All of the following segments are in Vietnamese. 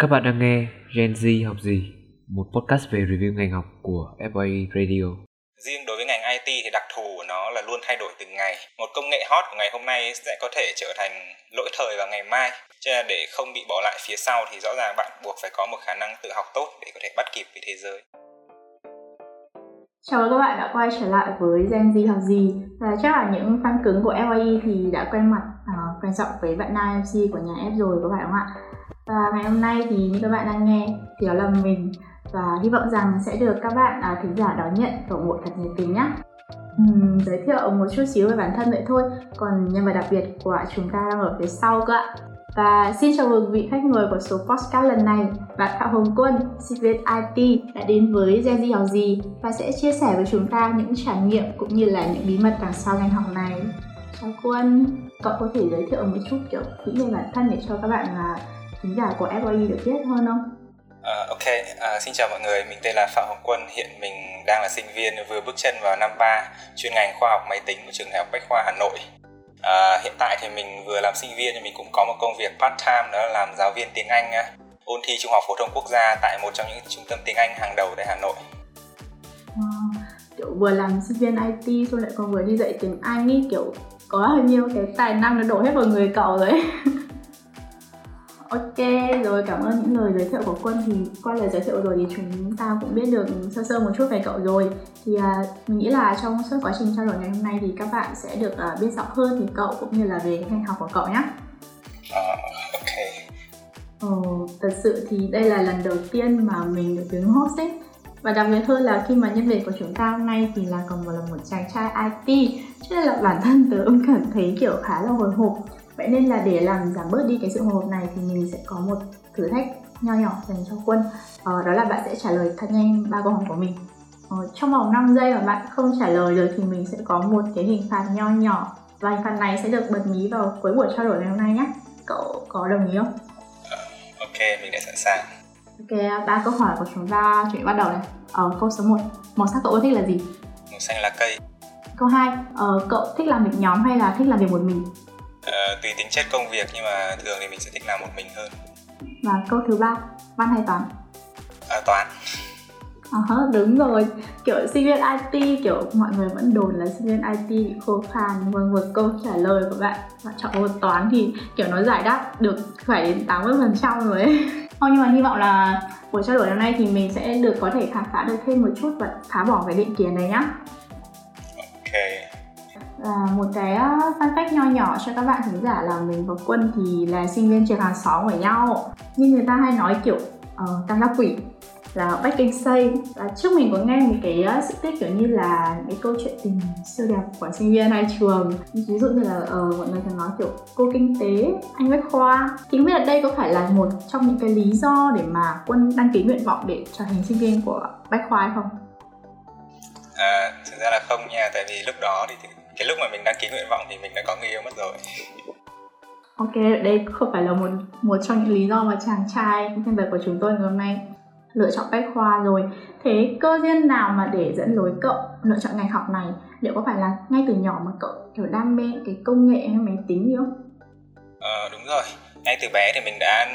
Các bạn đang nghe Gen Z học gì, một podcast về review ngành học của FYE Radio. Riêng đối với ngành IT thì đặc thù của nó là luôn thay đổi từng ngày. Một công nghệ hot của ngày hôm nay sẽ có thể trở thành lỗi thời vào ngày mai. Cho nên để không bị bỏ lại phía sau thì rõ ràng bạn buộc phải có một khả năng tự học tốt để có thể bắt kịp với thế giới. Chào các bạn đã quay trở lại với Gen Z học gì và chắc là những fan cứng của FYE thì đã quen mặt uh, quen giọng với bạn Nam MC của nhà F rồi có phải không ạ? Và ngày hôm nay thì như các bạn đang nghe thì đó là mình và hy vọng rằng sẽ được các bạn à, thính giả đón nhận và ủng hộ thật nhiệt tình nhé. Uhm, giới thiệu một chút xíu về bản thân vậy thôi còn nhân vật đặc biệt của chúng ta đang ở phía sau cơ ạ và xin chào mừng vị khách mời của số podcast lần này, bạn Phạm Hồng Quân, sinh viên IT đã đến với Gen Z học gì và sẽ chia sẻ với chúng ta những trải nghiệm cũng như là những bí mật đằng sau ngành học này. Chào Quân, cậu có thể giới thiệu một chút kiểu kỹ về bản thân để cho các bạn là khán giả của FYE được biết hơn không? Uh, ok, uh, xin chào mọi người, mình tên là Phạm Hồng Quân, hiện mình đang là sinh viên vừa bước chân vào năm 3 chuyên ngành khoa học máy tính của trường Đại học Bách khoa Hà Nội. À, hiện tại thì mình vừa làm sinh viên thì mình cũng có một công việc part time đó là làm giáo viên tiếng Anh ôn thi Trung học phổ thông quốc gia tại một trong những trung tâm tiếng Anh hàng đầu tại Hà Nội. Wow, kiểu vừa làm sinh viên IT xong lại còn vừa đi dạy tiếng Anh ý kiểu có hơi nhiều cái tài năng nó đổ hết vào người cậu rồi Ok, rồi cảm ơn những lời giới thiệu của Quân. Thì qua lời giới thiệu rồi thì chúng ta cũng biết được sơ sơ một chút về cậu rồi. Thì à, mình nghĩ là trong suốt quá trình trao đổi ngày hôm nay thì các bạn sẽ được à, biết rõ hơn về cậu cũng như là về ngành học của cậu nhé. Uh, ok. Ồ, thật sự thì đây là lần đầu tiên mà mình được đứng host ấy. Và đặc biệt hơn là khi mà nhân vật của chúng ta hôm nay thì là còn một là một chàng trai IT cho nên là bản thân tớ cũng cảm thấy kiểu khá là hồi hộp vậy nên là để làm giảm bớt đi cái sự hồi hộp này thì mình sẽ có một thử thách nho nhỏ dành cho quân. Ờ, đó là bạn sẽ trả lời thật nhanh ba câu hỏi của mình. Ờ, trong vòng 5 giây mà bạn không trả lời được thì mình sẽ có một cái hình phạt nho nhỏ. Và hình phạt này sẽ được bật mí vào cuối buổi trao đổi ngày hôm nay nhé cậu có đồng ý không? Ok mình đã sẵn sàng. Ok ba câu hỏi của chúng ta chuẩn bị bắt đầu này. Ờ, câu số 1 màu sắc cậu thích là gì? Màu xanh lá cây. Câu 2 ờ, cậu thích làm việc nhóm hay là thích làm việc một mình uh, tùy tính chất công việc nhưng mà thường thì mình sẽ thích làm một mình hơn. Và câu thứ ba văn hay toán? À, toán. À, đúng rồi. Kiểu sinh viên IT kiểu mọi người vẫn đồn là sinh viên IT bị khô khan. Mà một câu trả lời của bạn bạn chọn môn toán thì kiểu nó giải đáp được phải đến 80 phần trăm rồi ấy. Thôi nhưng mà hy vọng là buổi trao đổi hôm nay thì mình sẽ được có thể khám phá được thêm một chút và phá bỏ cái định kiến này nhá à, một cái ờ, fun fact nho nhỏ cho các bạn khán giả là mình và quân thì là sinh viên trường hàng xóm của nhau. Nhưng người ta hay nói kiểu ờ, uh, tam giác quỷ là bách kinh xây và trước mình có nghe một cái uh, sự tích kiểu như là cái câu chuyện tình siêu đẹp của sinh viên hai trường. Ví dụ như là uh, mọi người thường nói kiểu cô kinh tế anh bách khoa thì không biết là đây có phải là một trong những cái lý do để mà quân đăng ký nguyện vọng để trở thành sinh viên của bách khoa hay không? À thực ra là không nha tại vì lúc đó thì cái lúc mà mình đăng ký nguyện vọng thì mình đã có người yêu mất rồi. Ok, đây không phải là một một trong những lý do mà chàng trai nhân vật của chúng tôi ngày hôm nay lựa chọn bách khoa rồi. Thế cơ duyên nào mà để dẫn lối cậu lựa chọn ngành học này? Liệu có phải là ngay từ nhỏ mà cậu kiểu đam mê cái công nghệ hay máy tính gì không? Ờ đúng rồi. Ngay từ bé thì mình đã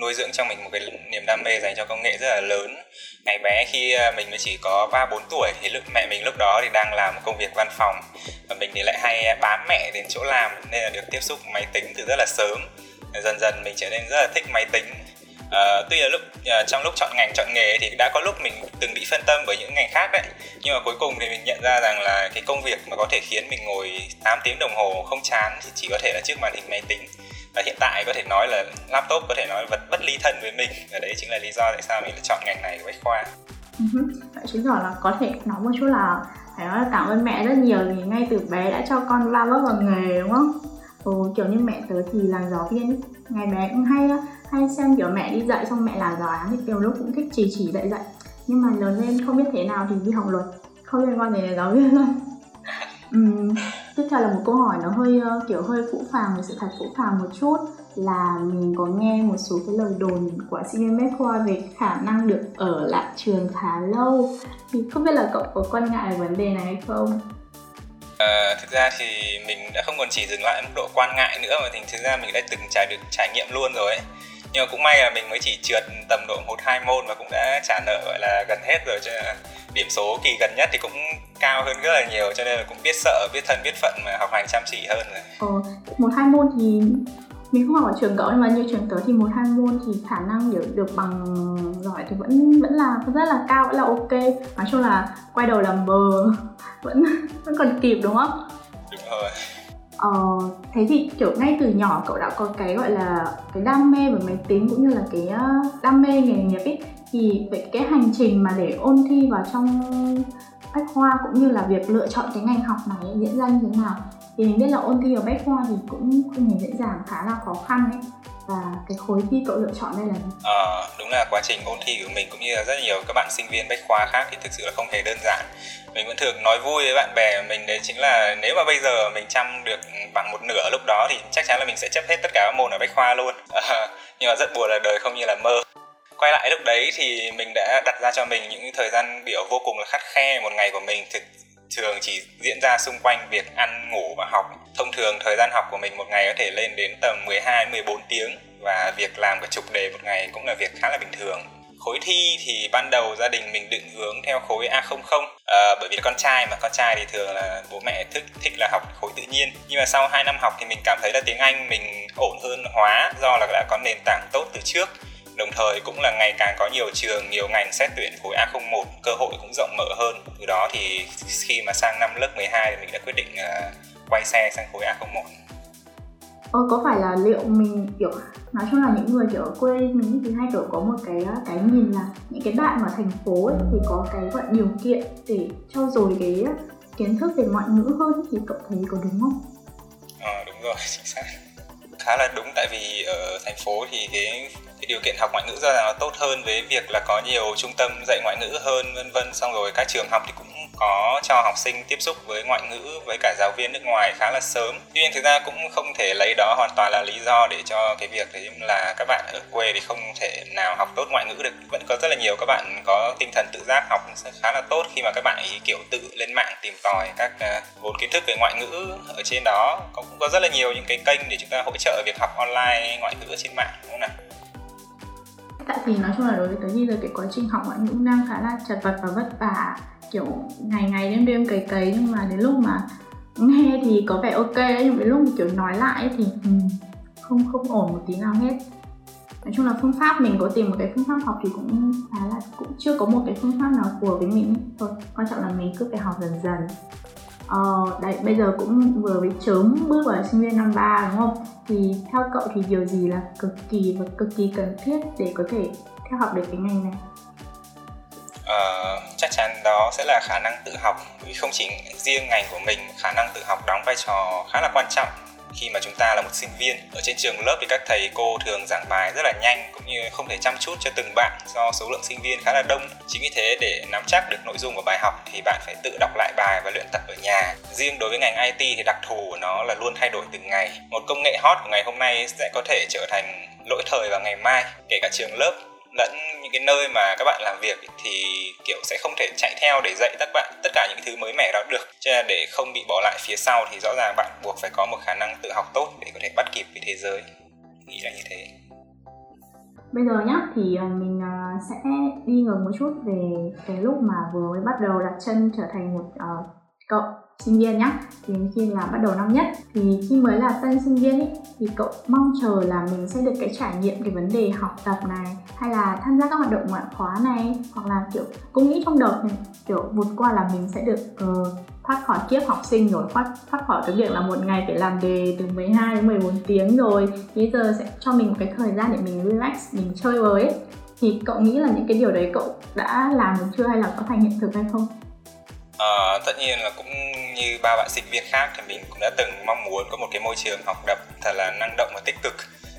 nuôi dưỡng trong mình một cái niềm đam mê dành cho công nghệ rất là lớn. Ngày bé khi à, mình mới chỉ có ba bốn tuổi thì lúc mẹ mình lúc đó thì đang làm một công việc văn phòng và mình thì lại hay bám mẹ đến chỗ làm nên là được tiếp xúc máy tính từ rất là sớm. Dần dần mình trở nên rất là thích máy tính. Uh, tuy là lúc uh, trong lúc chọn ngành chọn nghề thì đã có lúc mình từng bị phân tâm bởi những ngành khác đấy. Nhưng mà cuối cùng thì mình nhận ra rằng là cái công việc mà có thể khiến mình ngồi 8 tiếng đồng hồ không chán thì chỉ có thể là trước màn hình máy tính và hiện tại có thể nói là laptop có thể nói là vật bất ly thân với mình. Và đấy chính là lý do tại sao mình lại chọn ngành này của bách khoa vậy chứng tỏ là có thể nói một chút là phải nói là cảm ơn mẹ rất nhiều vì ngay từ bé đã cho con va vấp vào nghề đúng không? Ừ, kiểu như mẹ tớ thì làm giáo viên ngày bé cũng hay hay xem kiểu mẹ đi dạy xong mẹ làm giáo án thì kiểu lúc cũng thích chỉ chỉ dạy dạy. Nhưng mà lớn lên không biết thế nào thì đi học luật. Không liên quan đến giáo viên luôn. Uhm, tiếp theo là một câu hỏi nó hơi uh, kiểu hơi phũ phàng một sự thật phũ phàng một chút là mình có nghe một số cái lời đồn của sinh viên Bách về khả năng được ở lại trường khá lâu thì không biết là cậu có quan ngại về vấn đề này hay không? À, thực ra thì mình đã không còn chỉ dừng lại mức độ quan ngại nữa mà thì thực ra mình đã từng trải được trải nghiệm luôn rồi ấy nhưng mà cũng may là mình mới chỉ trượt tầm độ một hai môn và cũng đã trả nợ gọi là gần hết rồi cho điểm số kỳ gần nhất thì cũng cao hơn rất là nhiều cho nên là cũng biết sợ biết thân biết phận mà học hành chăm chỉ hơn rồi. Ờ, một hai môn thì mình không học ở trường cậu nhưng mà như trường tớ thì một hai môn thì khả năng được được bằng giỏi thì vẫn vẫn là rất là cao vẫn là ok. Nói chung là quay đầu làm bờ vẫn vẫn còn kịp đúng không? Đúng rồi. Ờ, thế thì kiểu ngay từ nhỏ cậu đã có cái gọi là cái đam mê về máy tính cũng như là cái đam mê nghề nghiệp ấy thì vậy cái hành trình mà để ôn thi vào trong bách khoa cũng như là việc lựa chọn cái ngành học này diễn ra như thế nào. Thì mình biết là ôn thi ở bách khoa thì cũng không hề dễ dàng khá là khó khăn ấy. Và cái khối thi cậu lựa chọn đây là gì? Ờ, đúng là quá trình ôn thi của mình cũng như là rất nhiều các bạn sinh viên bách khoa khác thì thực sự là không hề đơn giản. Mình vẫn thường nói vui với bạn bè mình đấy chính là nếu mà bây giờ mình chăm được bằng một nửa lúc đó thì chắc chắn là mình sẽ chấp hết tất cả các môn ở bách khoa luôn. À, nhưng mà rất buồn là đời không như là mơ quay lại lúc đấy thì mình đã đặt ra cho mình những thời gian biểu vô cùng là khắt khe một ngày của mình. Thực thường chỉ diễn ra xung quanh việc ăn ngủ và học. Thông thường thời gian học của mình một ngày có thể lên đến tầm 12 14 tiếng. Và việc làm cả chục đề một ngày cũng là việc khá là bình thường. Khối thi thì ban đầu gia đình mình định hướng theo khối A00 à, ờ, bởi vì là con trai mà con trai thì thường là bố mẹ thích thích là học khối tự nhiên. Nhưng mà sau 2 năm học thì mình cảm thấy là tiếng Anh mình ổn hơn hóa do là đã có nền tảng tốt từ trước đồng thời cũng là ngày càng có nhiều trường nhiều ngành xét tuyển khối A01 cơ hội cũng rộng mở hơn. Từ đó thì khi mà sang năm lớp 12 thì mình đã quyết định uh, quay xe sang khối A01 Ờ, có phải là liệu mình kiểu nói chung là những người kiểu ở quê mình thì hay kiểu có một cái cái nhìn là những cái bạn ở thành phố ấy, thì có cái gọi điều kiện để cho dồi cái kiến thức về ngoại ngữ hơn thì cậu thấy có đúng không? Ờ đúng rồi chính xác. Khá là đúng tại vì ở thành phố thì cái cái điều kiện học ngoại ngữ ra là là tốt hơn với việc là có nhiều trung tâm dạy ngoại ngữ hơn, vân vân. Xong rồi các trường học thì cũng có cho học sinh tiếp xúc với ngoại ngữ, với cả giáo viên nước ngoài khá là sớm. Tuy nhiên thực ra cũng không thể lấy đó hoàn toàn là lý do để cho cái việc đấy là các bạn ở quê thì không thể nào học tốt ngoại ngữ được. Vẫn có rất là nhiều các bạn có tinh thần tự giác học khá là tốt khi mà các bạn ý kiểu tự lên mạng tìm tòi các ờ, vốn kiến thức về ngoại ngữ ở trên đó. Cũng có rất là nhiều những cái kênh để chúng ta hỗ trợ việc học online ngoại ngữ trên mạng, đúng không nào? Tại vì nói chung là đối với tớ như giờ cái quá trình học ngoại ngữ đang khá là chật vật và vất vả, kiểu ngày ngày đêm đêm cày cấy nhưng mà đến lúc mà nghe thì có vẻ ok đấy, nhưng đến lúc kiểu, nói lại thì ừ, không không ổn một tí nào hết. Nói chung là phương pháp mình có tìm một cái phương pháp học thì cũng khá là, cũng chưa có một cái phương pháp nào phù hợp với mình thôi, quan trọng là mình cứ phải học dần dần ờ, đấy bây giờ cũng vừa mới chớm bước vào sinh viên năm ba đúng không? Thì theo cậu thì điều gì là cực kỳ và cực kỳ cần thiết để có thể theo học được cái ngành này? Uh, chắc chắn đó sẽ là khả năng tự học vì không chỉ riêng ngành của mình khả năng tự học đóng vai trò khá là quan trọng khi mà chúng ta là một sinh viên ở trên trường lớp thì các thầy cô thường giảng bài rất là nhanh cũng như không thể chăm chút cho từng bạn do số lượng sinh viên khá là đông. Chính vì thế, để nắm chắc được nội dung của bài học thì bạn phải tự đọc lại bài và luyện tập ở nhà. Riêng đối với ngành IT thì đặc thù của nó là luôn thay đổi từng ngày. Một công nghệ hot của ngày hôm nay sẽ có thể trở thành lỗi thời vào ngày mai, kể cả trường lớp lẫn những cái nơi mà các bạn làm việc thì kiểu sẽ không thể chạy theo để dạy các bạn tất cả những thứ mới mẻ đó được. Cho nên để không bị bỏ lại phía sau thì rõ ràng bạn buộc phải có một khả năng tự học tốt để có thể bắt kịp với thế giới. Nghĩ là như thế. Bây giờ nhá thì ờ, mình ờ, sẽ đi ngược một chút về cái lúc mà vừa mới bắt đầu đặt chân trở thành một uh, cậu sinh viên nhá. Thì khi là bắt đầu năm nhất thì khi mới là tân sinh viên ý, thì cậu mong chờ là mình sẽ được cái trải nghiệm cái vấn đề học tập này hay là tham gia các hoạt động ngoại khóa này hoặc là kiểu cũng nghĩ trong đầu này kiểu vượt qua là mình sẽ được uh, thoát khỏi kiếp học sinh rồi thoát thoát khỏi cái việc là một ngày phải làm đề từ 12 đến 14 tiếng rồi. Bây giờ sẽ cho mình một cái thời gian để mình relax mình chơi với. Thì cậu nghĩ là những cái điều đấy cậu đã làm được chưa hay là có thành hiện thực hay không? À, tất nhiên là cũng như ba bạn sinh viên khác thì mình cũng đã từng mong muốn có một cái môi trường học tập thật là năng động và tích cực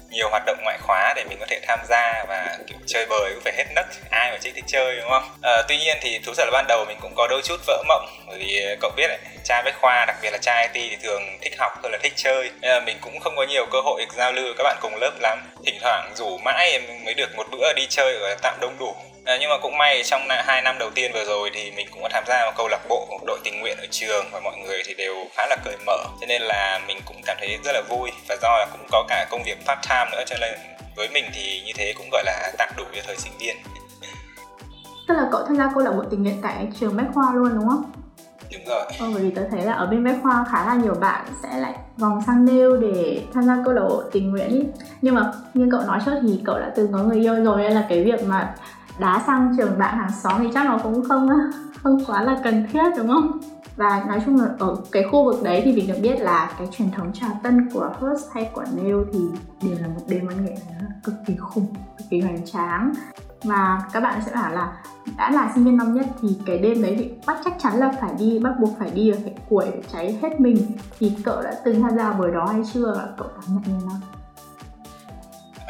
nhiều hoạt động ngoại khóa để mình có thể tham gia và kiểu chơi bời cũng phải hết nấc ai mà chỉ thích chơi đúng không? À, tuy nhiên thì thú thật là ban đầu mình cũng có đôi chút vỡ mộng bởi vì cậu biết đấy trai bách khoa đặc biệt là trai IT thì thường thích học hơn là thích chơi. Nên là mình cũng không có nhiều cơ hội được giao lưu với các bạn cùng lớp lắm. Thỉnh thoảng rủ mãi mới được một bữa đi chơi ở tạm đông đủ. À, nhưng mà cũng may trong hai năm đầu tiên vừa rồi thì mình cũng có tham gia một câu lạc bộ một đội tình nguyện ở trường và mọi người thì đều khá là cởi mở. Cho nên là mình cũng cảm thấy rất là vui và do là cũng có cả công việc part time nữa cho nên với mình thì như thế cũng gọi là tạm đủ cho thời sinh viên. Tức là cậu tham gia câu lạc bộ tình nguyện tại trường bách khoa luôn đúng không? Đúng rồi. Ờ, bởi vì tớ thấy là ở bên bách khoa khá là nhiều bạn sẽ lại vòng sang nêu để tham gia câu lạc bộ tình nguyện ý. nhưng mà như cậu nói trước thì cậu đã từng có người yêu rồi nên là cái việc mà đá sang trường bạn hàng xóm thì chắc nó cũng không không quá là cần thiết, đúng không? Và nói chung là ở cái khu vực đấy thì mình được biết là cái truyền thống trà tân của Hearst hay của Nail thì đều là một đêm văn nghệ cực kỳ khủng, cực kỳ hoành tráng. Và các bạn sẽ bảo là đã là sinh viên năm nhất thì cái đêm đấy thì bắt chắc chắn là phải đi, bắt buộc phải đi phải cuội cháy hết mình. Thì cậu đã từng tham gia buổi đó hay chưa? Cậu cảm nhận như nào?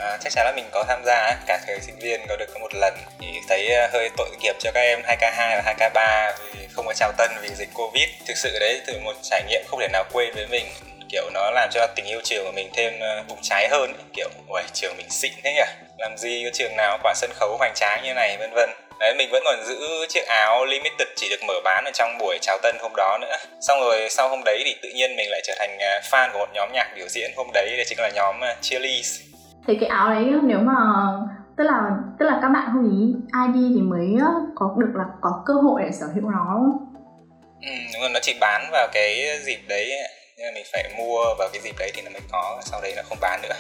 À, chắc chắn là mình có tham gia cả thời sinh viên có được có một lần. Thì thấy à, hơi tội nghiệp cho các em 2K2 và 2K3 vì không có chào tân vì dịch Covid. Thực sự đấy từ một trải nghiệm không thể nào quên với mình. Kiểu nó làm cho tình yêu trường của mình thêm à, bùng cháy hơn. Kiểu ôi trường mình xịn thế nhỉ? Làm gì có trường nào quả sân khấu hoành tráng như này vân vân. Đấy mình vẫn còn giữ chiếc áo limited chỉ được mở bán ở trong buổi chào tân hôm đó nữa. Xong rồi sau hôm đấy thì tự nhiên mình lại trở thành à, fan của một nhóm nhạc biểu diễn hôm đấy. Đấy chính là nhóm Cheerleaders thì cái áo đấy nếu mà tức là tức là các bạn không ý ai đi thì mới có được là có cơ hội để sở hữu nó đúng không? Ừ, đúng rồi, nó chỉ bán vào cái dịp đấy nên là mình phải mua vào cái dịp đấy thì nó mới có sau đấy nó không bán nữa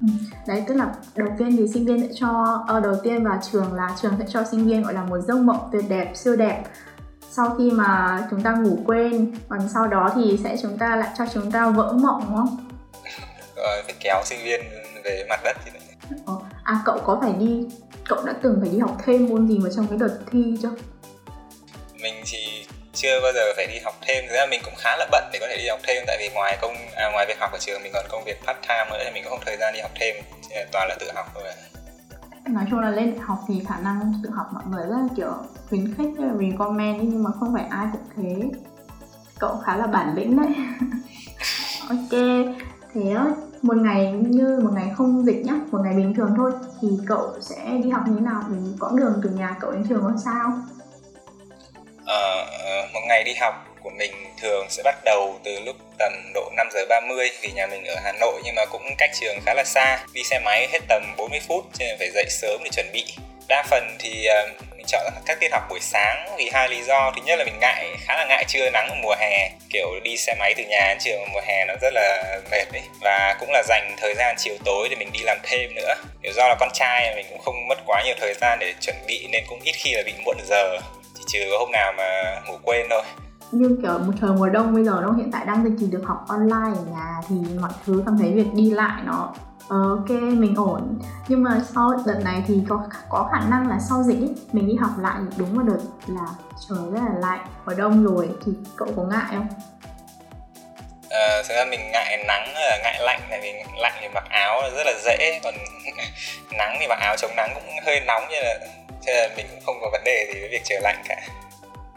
ừ. đấy tức là đầu tiên thì sinh viên sẽ cho uh, đầu tiên vào trường là trường sẽ cho sinh viên gọi là một giấc mộng tuyệt đẹp siêu đẹp sau khi mà chúng ta ngủ quên còn sau đó thì sẽ chúng ta lại cho chúng ta vỡ mộng đúng không? Rồi, phải kéo sinh viên về mặt đất thì ờ, à cậu có phải đi cậu đã từng phải đi học thêm môn gì mà trong cái đợt thi chưa? Mình thì chưa bao giờ phải đi học thêm. Thực ra mình cũng khá là bận để có thể đi học thêm tại vì ngoài công à, ngoài việc học ở trường mình còn công việc part time nữa thì mình cũng không thời gian đi học thêm. Toàn là tự học thôi nói chung là lên học thì khả năng tự học mọi người rất là kiểu khuyến khích recommend nhưng mà không phải ai cũng thế. Cậu khá là bản lĩnh đấy. Ok thế một ngày như một ngày không dịch nhá một ngày bình thường thôi thì cậu sẽ đi học như thế nào? Vì quãng đường từ nhà cậu đến trường có sao à, một ngày đi học của mình thường sẽ bắt đầu từ lúc tầm độ 5 giờ 30 vì nhà mình ở Hà Nội nhưng mà cũng cách trường khá là xa. Đi xe máy hết tầm 40 phút cho nên phải dậy sớm để chuẩn bị. Đa phần thì ờ, mình chọn các tiết học buổi sáng vì hai lý do. Thứ nhất là mình ngại, khá là ngại trưa nắng ở mùa hè, kiểu đi xe máy từ nhà đến trường mùa hè nó rất là mệt đấy và cũng là dành thời gian chiều tối để mình đi làm thêm nữa. Kiểu do là con trai mình cũng không mất quá nhiều thời gian để chuẩn bị nên cũng ít khi là bị muộn giờ. Chỉ trừ hôm nào mà ngủ quên thôi. Nhưng kiểu một trời mùa đông bây giờ nó hiện tại đang chỉ được học online ở nhà thì mọi thứ cảm thấy việc đi lại nó Ờ, ok mình ổn. Nhưng mà sau đợt này thì có có khả năng là sau dịch ý, mình đi học lại đúng vào đợt là trời rất là lạnh và đông rồi. Thì cậu có ngại không? Ờ, à, thực ra mình ngại nắng ờ, ngại lạnh tại vì lạnh thì mặc áo rất là dễ. Còn nắng thì mặc áo chống nắng cũng hơi nóng như là thế là mình cũng không có vấn đề gì với việc trời lạnh cả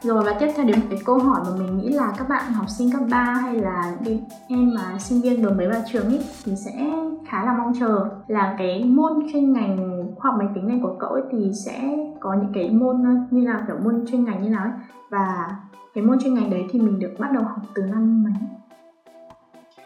rồi và tiếp theo đến một cái câu hỏi mà mình nghĩ là các bạn học sinh cấp 3 hay là những em mà sinh viên vừa mới vào trường ấy thì sẽ khá là mong chờ là cái môn chuyên ngành khoa học máy tính này của cậu ấy thì sẽ có những cái môn ờ, như là kiểu môn chuyên ngành như nào ấy. Và cái môn chuyên ngành đấy thì mình được bắt đầu học từ năm mấy?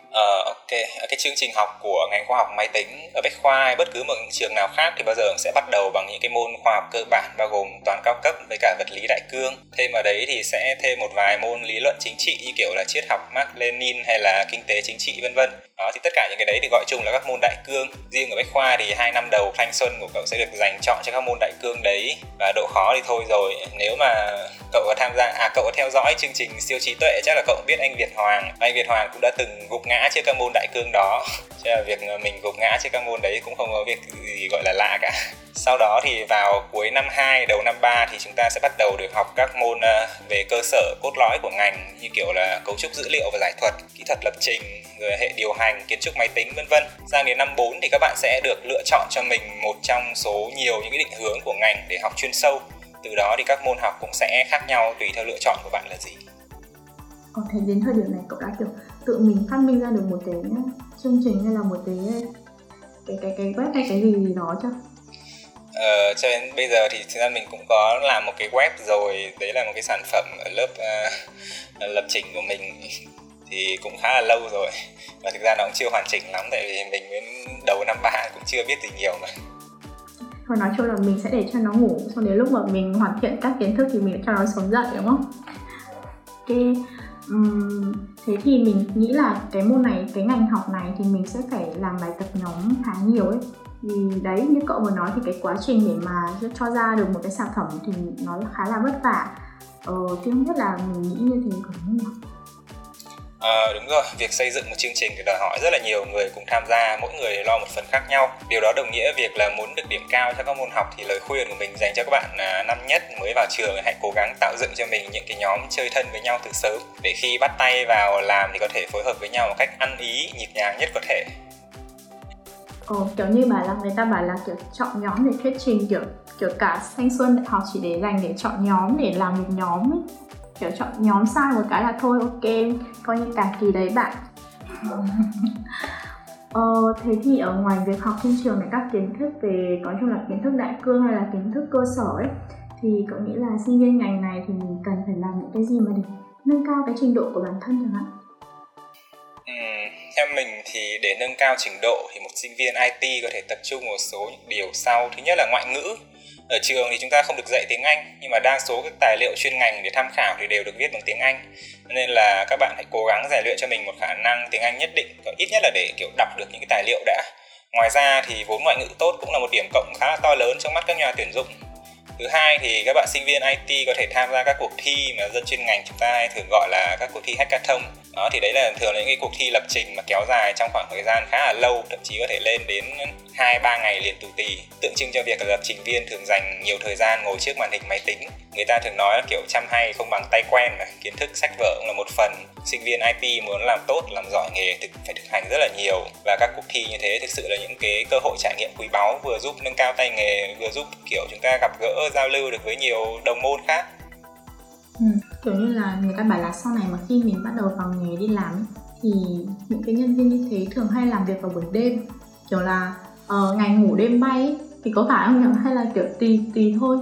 Uh, ok, cái chương trình học của ngành khoa học máy tính ở Bách Khoa hay bất cứ một trường nào khác thì bao giờ cũng sẽ bắt đầu bằng những cái môn khoa học cơ bản bao gồm toán cao cấp với cả vật lý đại cương. Thêm vào đấy thì sẽ thêm một vài môn lý luận chính trị như kiểu là triết học Mark Lenin hay là kinh tế chính trị vân vân. Đó thì tất cả những cái đấy thì gọi chung là các môn đại cương. Riêng ở Bách Khoa thì hai năm đầu thanh xuân của cậu sẽ được dành chọn cho các môn đại cương đấy và độ khó thì thôi rồi. Nếu mà cậu có tham gia à cậu có theo dõi chương trình siêu trí tuệ chắc là cậu biết anh Việt Hoàng. Anh Việt Hoàng cũng đã từng gục ngã trước các môn đại cương đó. Cho là việc mình gục ngã trên các môn đấy cũng không có việc gì gọi là lạ cả. Sau đó thì vào cuối năm 2 đầu năm 3 thì chúng ta sẽ bắt đầu được học các môn ờ, về cơ sở cốt lõi của ngành như kiểu là cấu trúc dữ liệu và giải thuật, kỹ thuật lập trình, rồi hệ điều hành, kiến trúc máy tính, vân vân. Sang đến năm 4 thì các bạn sẽ được lựa chọn cho mình một trong số nhiều những cái định hướng của ngành để học chuyên sâu. Từ đó thì các môn học cũng sẽ khác nhau tùy theo lựa chọn của bạn là gì. Còn thế đến thời điểm này cậu đã, kiểu tự mình phát minh ra được một cái chương trình hay là một cái cái cái cái web hay cái gì gì đó chưa? Ờ, cho đến bây giờ thì thực ra mình cũng có làm một cái web rồi đấy là một cái sản phẩm ở lớp uh, lập trình của mình. Thì cũng khá là lâu rồi và thực ra nó cũng chưa hoàn chỉnh lắm tại vì mình đến đầu năm ba cũng chưa biết gì nhiều mà. Thôi nói chung là mình sẽ để cho nó ngủ xong đến lúc mà mình hoàn thiện các kiến thức thì mình cho nó sống dậy đúng không? Ok um, thế thì mình nghĩ là cái môn này cái ngành học này thì mình sẽ phải làm bài tập nhóm khá nhiều ấy. Vì đấy như cậu vừa nói thì cái quá trình để mà cho ra được một cái sản phẩm thì nó khá là vất vả. Ờ, thứ nhất là mình nghĩ như thế có đúng không À, đúng rồi, việc xây dựng một chương trình thì đòi hỏi rất là nhiều người cùng tham gia, mỗi người lo một phần khác nhau. Điều đó đồng nghĩa việc là muốn được điểm cao cho các môn học thì lời khuyên của mình dành cho các bạn à, năm nhất mới vào trường hãy cố gắng tạo dựng cho mình những cái nhóm chơi thân với nhau từ sớm để khi bắt tay vào làm thì có thể phối hợp với nhau một cách ăn ý, nhịp nhàng nhất có thể. Ồ, kiểu như bà là người ta bảo là kiểu chọn nhóm để thuyết trình kiểu kiểu cả thanh xuân đại học chỉ để dành để chọn nhóm để làm một nhóm ấy kiểu chọn nhóm sai một cái là thôi ok coi như cả kỳ đấy bạn. Ờ, thế thì ở ngoài việc học trên trường này các kiến thức về nói chung là kiến thức đại cương hay là kiến thức cơ sở ấy thì cậu nghĩ là sinh viên ngành này thì mình cần phải làm những cái gì mà để nâng cao cái trình độ của bản thân chẳng hạn? Ừ, theo mình thì để nâng cao trình độ thì một sinh viên IT có thể tập trung một số những điều sau. Thứ nhất là ngoại ngữ ở trường thì chúng ta không được dạy tiếng Anh, nhưng mà đa số các tài liệu chuyên ngành để tham khảo thì đều được viết bằng tiếng Anh. Nên là các bạn hãy cố gắng rèn luyện cho mình một khả năng tiếng Anh nhất định ít nhất là để, kiểu, đọc được những cái tài liệu đã. Ngoài ra thì vốn ngoại ngữ tốt cũng là một điểm cộng khá là to lớn trong mắt các nhà tuyển dụng thứ hai thì các bạn sinh viên IT có thể tham gia các cuộc thi mà dân chuyên ngành chúng ta hay thường gọi là các cuộc thi hackathon. Đó, thì đấy là thường là những cái cuộc thi lập trình mà kéo dài trong khoảng thời gian khá là lâu, thậm chí có thể lên đến hai, ba ngày liền tù tì. Tượng trưng cho việc là lập trình viên thường dành nhiều thời gian ngồi trước màn hình máy tính. Người ta thường nói là kiểu chăm hay không bằng tay quen mà, kiến thức sách vở cũng là một phần. Sinh viên IT muốn làm tốt, làm giỏi nghề thực phải thực hành rất là nhiều. Và các cuộc thi như thế thực sự là những cái cơ hội trải nghiệm quý báu vừa giúp nâng cao tay nghề, vừa giúp, kiểu, chúng ta gặp gỡ giao lưu được với nhiều đồng môn khác. Ừ, kiểu như là người ta bảo là sau này mà khi mình bắt đầu vào nghề đi làm thì những cái nhân viên như thế thường hay làm việc vào buổi đêm. Kiểu là uh, ngày ngủ đêm bay thì có phải không nhỉ? Hay là kiểu tùy tùy thôi?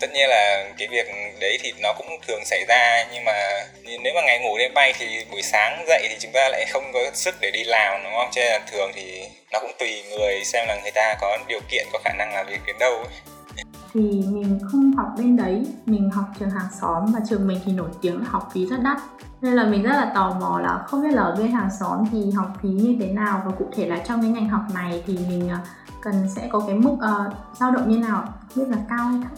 Tất nhiên là cái việc đấy thì nó cũng thường xảy ra nhưng mà nếu mà ngày ngủ đêm bay thì buổi sáng dậy thì chúng ta lại không có sức để đi làm đúng không? Cho nên là thường thì nó cũng tùy người xem là người ta có điều kiện có khả năng làm việc đến đâu ấy thì mình không học bên đấy. Mình học trường hàng xóm và trường mình thì nổi tiếng là học phí rất đắt. Nên là mình rất là tò mò là không biết là ở bên hàng xóm thì học phí như thế nào. Và cụ thể là trong cái ngành học này thì mình ờ, cần sẽ có cái mức uh, dao động như nào? Biết là cao hay thấp?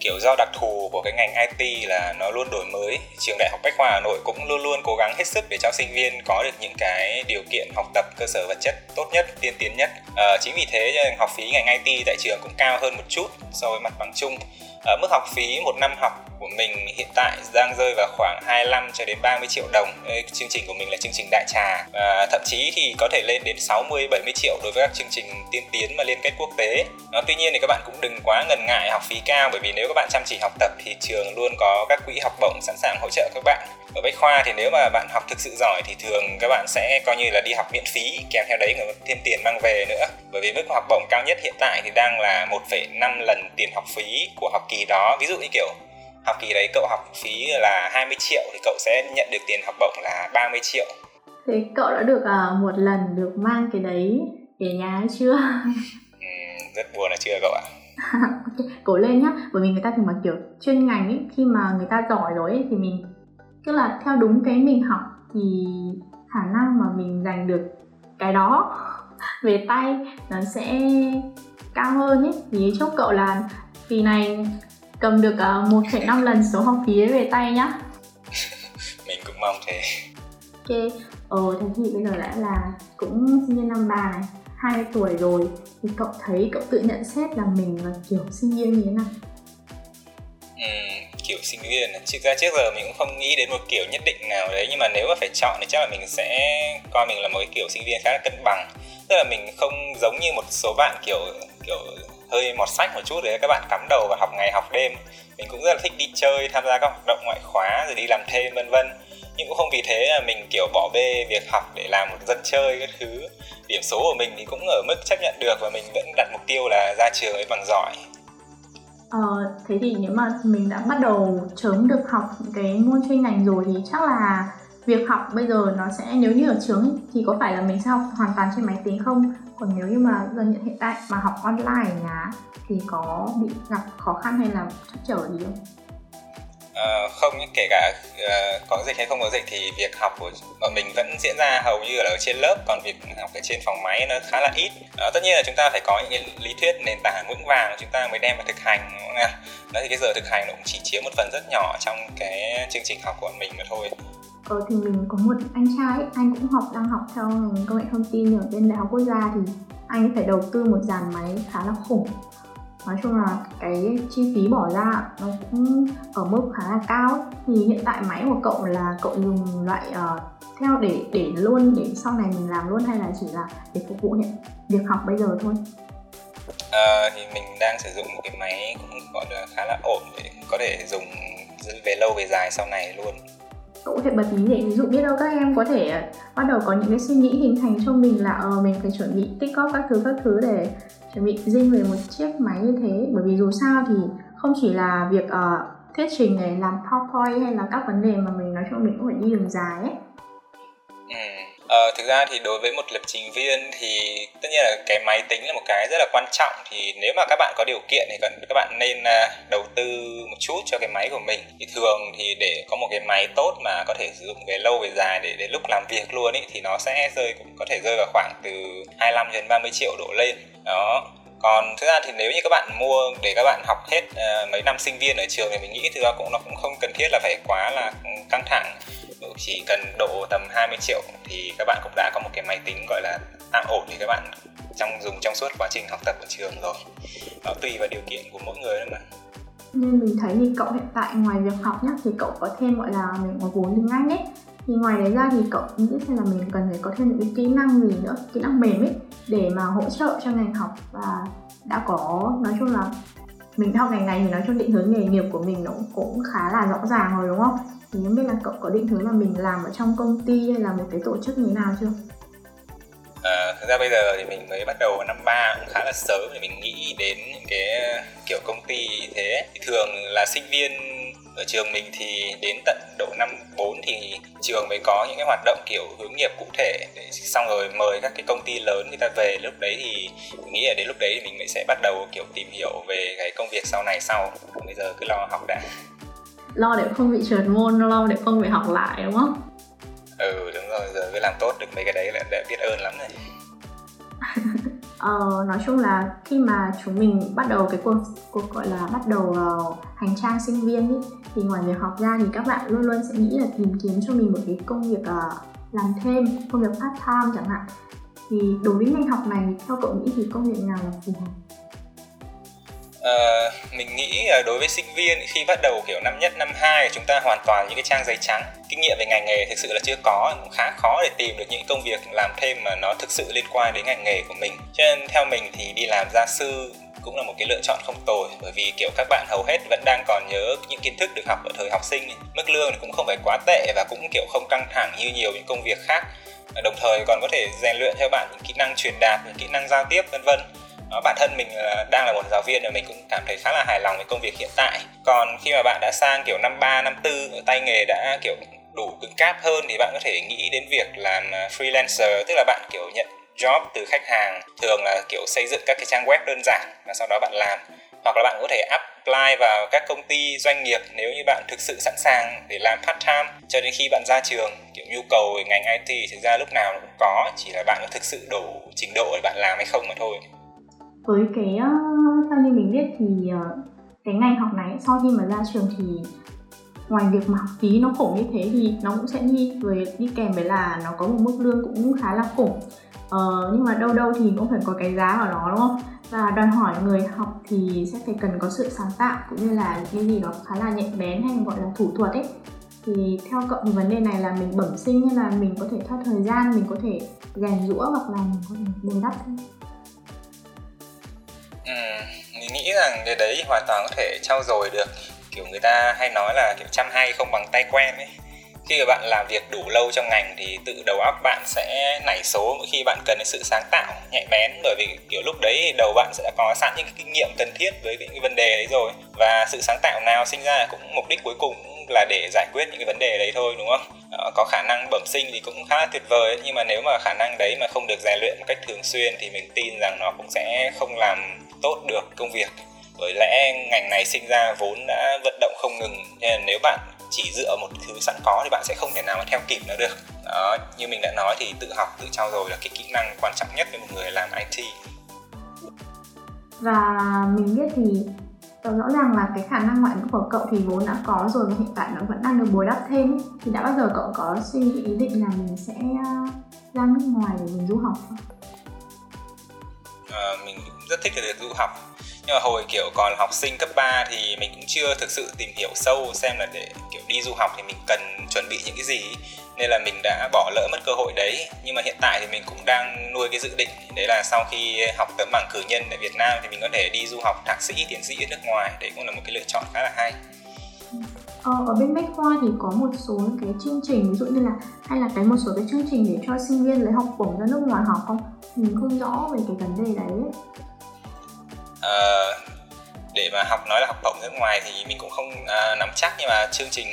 Kiểu do đặc thù của cái ngành IT là nó luôn đổi mới trường đại học bách khoa hà nội cũng luôn luôn cố gắng hết sức để cho sinh viên có được những cái điều kiện học tập cơ sở vật chất tốt nhất tiên tiến nhất à, chính vì thế học phí ngành IT tại trường cũng cao hơn một chút so với mặt bằng chung à, mức học phí một năm học của mình hiện tại đang rơi vào khoảng 25 cho đến 30 triệu đồng. Chương trình của mình là chương trình đại trà và thậm chí thì có thể lên đến 60 70 triệu đối với các chương trình tiên tiến mà liên kết quốc tế. À, tuy nhiên thì các bạn cũng đừng quá ngần ngại học phí cao bởi vì nếu các bạn chăm chỉ học tập thì trường luôn có các quỹ học bổng sẵn sàng hỗ trợ các bạn. Ở Bách Khoa thì nếu mà bạn học thực sự giỏi thì thường các bạn sẽ coi như là đi học miễn phí kèm theo đấy còn thêm tiền mang về nữa. Bởi vì mức học bổng cao nhất hiện tại thì đang là 1,5 lần tiền học phí của học kỳ đó. Ví dụ như kiểu học kỳ đấy cậu học phí là 20 triệu thì cậu sẽ nhận được tiền học bổng là 30 triệu thế cậu đã được uh, một lần được mang cái đấy về nhà chưa ừ, rất buồn là chưa cậu ạ ok cố lên nhá. Bởi vì người ta thường mà kiểu chuyên ngành ấy khi mà người ta giỏi rồi ấy thì mình tức là theo đúng cái mình học thì khả năng mà mình giành được cái đó về tay nó sẽ cao hơn ấy thì chúc cậu là kỳ này cầm được uh, ờ, 1,5 lần số học phí về tay nhá. Mình cũng mong thế. Ok. Ờ thế thì bây giờ đã là cũng sinh viên năm ba này 20 tuổi rồi thì cậu thấy cậu tự nhận xét là mình là kiểu sinh viên như thế nào? Ừ, kiểu sinh viên. Thực ra trước giờ mình cũng không nghĩ đến một kiểu nhất định nào đấy nhưng mà nếu mà phải chọn thì chắc là mình sẽ coi mình là một cái kiểu sinh viên khá là cân bằng. Tức là mình không giống như một số bạn kiểu kiểu hơi mọt sách một chút đấy các bạn cắm đầu và học ngày học đêm. Mình cũng rất là thích đi chơi tham gia các hoạt động ngoại khóa rồi đi làm thêm vân vân nhưng cũng không vì thế là mình kiểu bỏ bê việc học để làm một dân chơi các thứ. Điểm số của mình thì cũng ở mức chấp nhận được và mình vẫn đặt mục tiêu là ra trường ấy bằng giỏi. Ờ, thế thì nếu mà mình đã bắt đầu sớm được học cái môn chuyên ngành rồi thì chắc là việc học bây giờ nó sẽ nếu như ở trường thì có phải là mình sẽ học hoàn toàn trên máy tính không? Còn nếu như mà giờ hiện tại mà học online ở nhà thì có bị gặp khó khăn hay là trắc trở gì không? Uh, không kể cả uh, có dịch hay không có dịch thì việc học của bọn mình vẫn diễn ra hầu như là ở trên lớp còn việc học ở trên phòng máy nó khá là ít. Uh, tất nhiên là chúng ta phải có những lý thuyết nền tảng vững vàng chúng ta mới đem vào thực hành đúng không nào? Đó thì cái giờ thực hành nó cũng chỉ chiếm một phần rất nhỏ trong cái chương trình học của bọn mình mà thôi. Ờ thì mình có một anh trai, anh cũng học đang học theo ngành công nghệ thông tin ở bên Đại học Quốc gia thì anh phải đầu tư một dàn máy khá là khủng nói chung là cái chi phí bỏ ra nó cũng ở mức khá là cao. Thì hiện tại máy của cậu là cậu dùng loại uh, theo để để luôn để sau này mình làm luôn hay là chỉ là để phục vụ hiện việc học bây giờ thôi? À, thì mình đang sử dụng một cái máy cũng gọi là khá là ổn để có thể dùng về lâu về dài sau này luôn cậu có thể bật mí để ví dụ biết đâu các em có thể ờ, bắt đầu có những cái suy nghĩ hình thành cho mình là ờ mình phải chuẩn bị tích góp các thứ các thứ để chuẩn bị riêng về một chiếc máy như thế. Bởi vì dù sao thì không chỉ là việc uh, thuyết trình này làm powerpoint hay là các vấn đề mà mình nói chung mình cũng phải đi đường dài ấy. Ờ, thực ra thì đối với một lập trình viên thì tất nhiên là cái máy tính là một cái rất là quan trọng. Thì nếu mà các bạn có điều kiện thì cần các bạn nên à, đầu tư một chút cho cái máy của mình. Thì thường thì để có một cái máy tốt mà có thể sử dụng về lâu về dài để đến lúc làm việc luôn ý thì nó sẽ rơi cũng có thể rơi vào khoảng từ 25 đến 30 triệu đổ lên. Đó. Còn thực ra thì nếu như các bạn mua để các bạn học hết uh, mấy năm sinh viên ở trường thì mình nghĩ thực ra cũng nó cũng không cần thiết là phải quá là căng thẳng chỉ cần độ tầm 20 triệu thì các bạn cũng đã có một cái máy tính gọi là tạm ổn để các bạn trong dùng trong suốt quá trình học tập ở trường rồi. Nó tùy vào điều kiện của mỗi người thôi mà. Nên mình thấy thì cậu hiện tại ngoài việc học nhá, thì cậu có thêm gọi là mình có vốn tiếng Anh ấy. Thì ngoài đấy ra thì cậu nghĩ xem là mình cần phải có thêm những cái kỹ năng gì nữa, kỹ năng mềm ấy, để mà hỗ trợ cho ngành học và đã có, nói chung là mình học ngành này thì nói chung định hướng nghề nghiệp của mình nó cũng khá là rõ ràng rồi, đúng không? Thì không biết là cậu có định hướng là mình làm ở trong công ty hay là một cái tổ chức như nào chưa? À, thực ra bây giờ thì mình mới bắt đầu năm ba cũng khá là sớm để mình nghĩ đến những cái kiểu công ty như thế. Thì thường là sinh viên ở trường mình thì đến tận độ năm 4 thì trường mới có những cái hoạt động kiểu hướng nghiệp cụ thể. Để xong rồi mời các cái công ty lớn người ta về. Lúc đấy thì mình nghĩ là đến lúc đấy thì mình sẽ bắt đầu kiểu tìm hiểu về cái công việc sau này sau. Bây giờ cứ lo học đã lo để không bị trượt môn lo để không bị học lại đúng không? Ừ đúng rồi giờ cứ làm tốt được mấy cái đấy là đã biết ơn lắm rồi ờ, nói chung là khi mà chúng mình bắt đầu cái cuộc cuộc gọi là bắt đầu uh, hành trang sinh viên ý, thì ngoài việc học ra thì các bạn luôn luôn sẽ nghĩ là tìm kiếm cho mình một cái công việc uh, làm thêm công việc part time chẳng hạn. Thì đối với ngành học này theo cậu nghĩ thì công việc nào là phù hợp à, mình nghĩ là đối với sinh viên khi bắt đầu kiểu năm nhất năm hai chúng ta hoàn toàn những cái trang giấy trắng kinh nghiệm về ngành nghề thực sự là chưa có cũng khá khó để tìm được những công việc làm thêm mà nó thực sự liên quan đến ngành nghề của mình. Cho nên theo mình thì đi làm gia sư cũng là một cái lựa chọn không tồi bởi vì kiểu các bạn hầu hết vẫn đang còn nhớ những kiến thức được học ở thời học sinh mức lương cũng không phải quá tệ và cũng kiểu không căng thẳng như nhiều những công việc khác. Đồng thời còn có thể rèn luyện theo bạn những kỹ năng truyền đạt những kỹ năng giao tiếp vân vân đó, bản thân mình ờ, đang là một giáo viên và mình cũng cảm thấy khá là hài lòng với công việc hiện tại. Còn khi mà bạn đã sang kiểu năm ba năm tư ờ, tay nghề đã kiểu đủ cứng cáp hơn thì bạn có thể nghĩ đến việc làm freelancer tức là bạn kiểu nhận job từ khách hàng thường là kiểu xây dựng các cái trang web đơn giản và sau đó bạn làm. Hoặc là bạn có thể apply vào các công ty doanh nghiệp nếu như bạn thực sự sẵn sàng để làm part time cho đến khi bạn ra trường. Kiểu nhu cầu về ngành IT thực ra lúc nào cũng có chỉ là bạn có thực sự đủ trình độ để bạn làm hay không mà thôi với cái ờ, theo như mình biết thì ờ, cái ngành học này sau khi mà ra trường thì ngoài việc mà học phí nó khủng như thế thì nó cũng sẽ đi với đi kèm với là nó có một mức lương cũng khá là khủng. Ờ, nhưng mà đâu đâu thì cũng phải có cái giá của nó đúng không? Và đòi hỏi người học thì sẽ phải cần có sự sáng tạo cũng như là cái gì đó khá là nhạy bén hay gọi là thủ thuật ấy. Thì theo cậu thì vấn đề này là mình bẩm sinh hay là mình có thể thoát thời gian mình có thể rèn rũa hoặc là mình có thể bồi đắp? Ừ, mình nghĩ rằng cái đấy hoàn toàn có thể trau dồi được. Kiểu người ta hay nói là kiểu chăm hay không bằng tay quen ấy khi mà bạn làm việc đủ lâu trong ngành thì tự đầu óc bạn sẽ nảy số mỗi khi bạn cần sự sáng tạo, nhạy bén. Bởi vì kiểu lúc đấy đầu bạn sẽ đã có sẵn những cái kinh nghiệm cần thiết với những cái vấn đề đấy rồi. Và sự sáng tạo nào sinh ra cũng mục đích cuối cùng là để giải quyết những cái vấn đề đấy thôi, đúng không? Ờ, có khả năng bẩm sinh thì cũng khá là tuyệt vời ấy. nhưng mà nếu mà khả năng đấy mà không được rèn luyện một cách thường xuyên thì mình tin rằng nó cũng sẽ không làm tốt được công việc. Bởi lẽ ngành này sinh ra vốn đã vận động không ngừng. Nên là nếu bạn chỉ dựa một thứ sẵn có thì bạn sẽ không thể nào mà theo kịp nó được. Đó như mình đã nói thì tự học tự trau dồi là cái kỹ năng quan trọng nhất với một người làm IT và mình biết thì rõ ràng là cái khả năng ngoại ngữ của cậu thì vốn đã có rồi và hiện tại nó vẫn đang được bồi đắp thêm. Thì đã bao giờ cậu có suy nghĩ ý định là mình sẽ ra nước ngoài để mình du học không? À, mình rất thích được du học nhưng mà hồi kiểu còn học sinh cấp 3 thì mình cũng chưa thực sự tìm hiểu sâu xem là để kiểu đi du học thì mình cần chuẩn bị những cái gì. Nên là mình đã bỏ lỡ mất cơ hội đấy. Nhưng mà hiện tại thì mình cũng đang nuôi cái dự định. Đấy là sau khi học tấm bằng cử nhân tại Việt Nam thì mình có thể đi du học thạc sĩ tiến sĩ ở nước ngoài. Đấy cũng là một cái lựa chọn khá là hay. Ờ, ở bên Bách Khoa thì có một số cái chương trình ví dụ như là hay là cái một số cái chương trình để cho sinh viên lấy học bổng ra nước ngoài học không? Mình không rõ về cái vấn đề đấy. Ờ, để mà học nói là học bổng nước ngoài thì mình cũng không uh, nắm chắc nhưng mà chương trình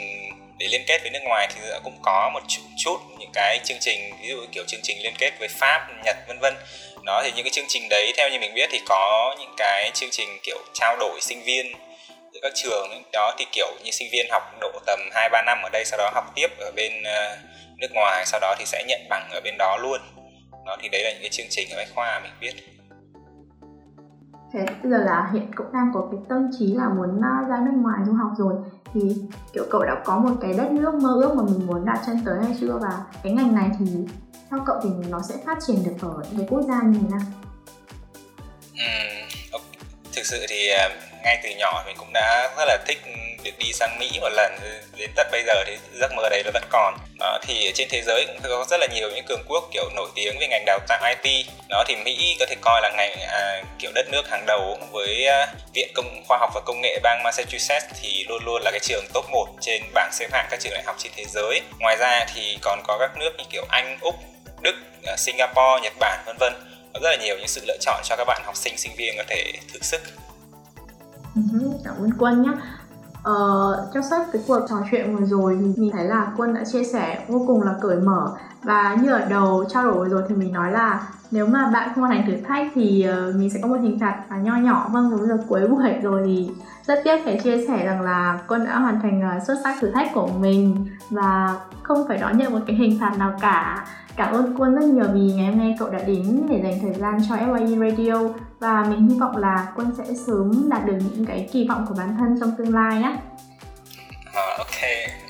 để liên kết với nước ngoài thì cũng có một chút, chút những cái chương trình ví dụ kiểu chương trình liên kết với Pháp, Nhật vân vân. Đó thì những cái chương trình đấy theo như mình biết thì có những cái chương trình kiểu trao đổi sinh viên giữa các trường đó thì kiểu như sinh viên học độ tầm 2 3 năm ở đây sau đó học tiếp ở bên uh, nước ngoài sau đó thì sẽ nhận bằng ở bên đó luôn. Đó thì đấy là những cái chương trình ở Bách khoa mình biết. Thế bây giờ là hiện cũng đang có cái tâm trí là muốn à, ra nước ngoài du học rồi. Thì kiểu cậu đã có một cái đất nước mơ ước mà mình muốn đặt chân tới hay chưa? Và cái ngành này thì theo cậu thì nó sẽ phát triển được ở những cái quốc gia như thế nào? Ừ, thực sự thì à, ngay từ nhỏ mình cũng đã rất là thích được đi sang Mỹ một lần đến tận bây giờ thì giấc mơ đấy nó vẫn còn. Đó thì trên thế giới cũng có rất là nhiều những cường quốc kiểu nổi tiếng về ngành đào tạo IT đó thì Mỹ có thể coi là ngành à, kiểu đất nước hàng đầu với à, viện công khoa học và công nghệ bang Massachusetts thì luôn luôn là cái trường top 1 trên bảng xếp hạng các trường đại học trên thế giới. Ngoài ra thì còn có các nước như kiểu Anh Úc Đức à, Singapore Nhật Bản vân vân. Có rất là nhiều những sự lựa chọn cho các bạn học sinh sinh viên có thể thử sức. Ừ cảm ơn Quân nhé. Ờ, trong suốt cái cuộc trò chuyện vừa rồi thì mình thấy là Quân đã chia sẻ vô cùng là cởi mở. Và như ở đầu trao đổi vừa rồi thì mình nói là nếu mà bạn không hoàn thành thử thách thì uh, mình sẽ có một hình phạt và nho nhỏ. Vâng đúng là cuối buổi rồi thì rất tiếc phải chia sẻ rằng là Quân đã hoàn thành uh, xuất sắc thử thách của mình và không phải đón nhận một cái hình phạt nào cả. Cảm ơn Quân rất nhiều vì ngày hôm nay cậu đã đến để dành thời gian cho FYE Radio và mình hy vọng là Quân sẽ sớm đạt được những cái kỳ vọng của bản thân trong tương lai nhé. Uh, ờ, ok,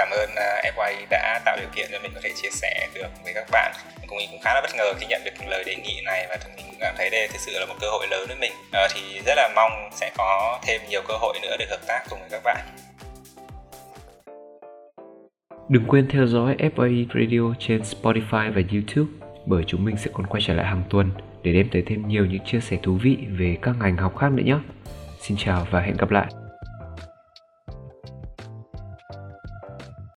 cảm ơn uh, đã tạo điều kiện cho mình có thể chia sẻ được với các bạn. Cũng mình cũng khá là bất ngờ khi nhận được lời đề nghị này và mình cũng cảm thấy đây thực sự là một cơ hội lớn với mình. Uh, thì rất là mong sẽ có thêm nhiều cơ hội nữa để hợp tác cùng với các bạn. Đừng quên theo dõi FAE Radio trên Spotify và YouTube bởi chúng mình sẽ còn quay trở lại hàng tuần để đem tới thêm nhiều những chia sẻ thú vị về các ngành học khác nữa nhé. Xin chào và hẹn gặp lại.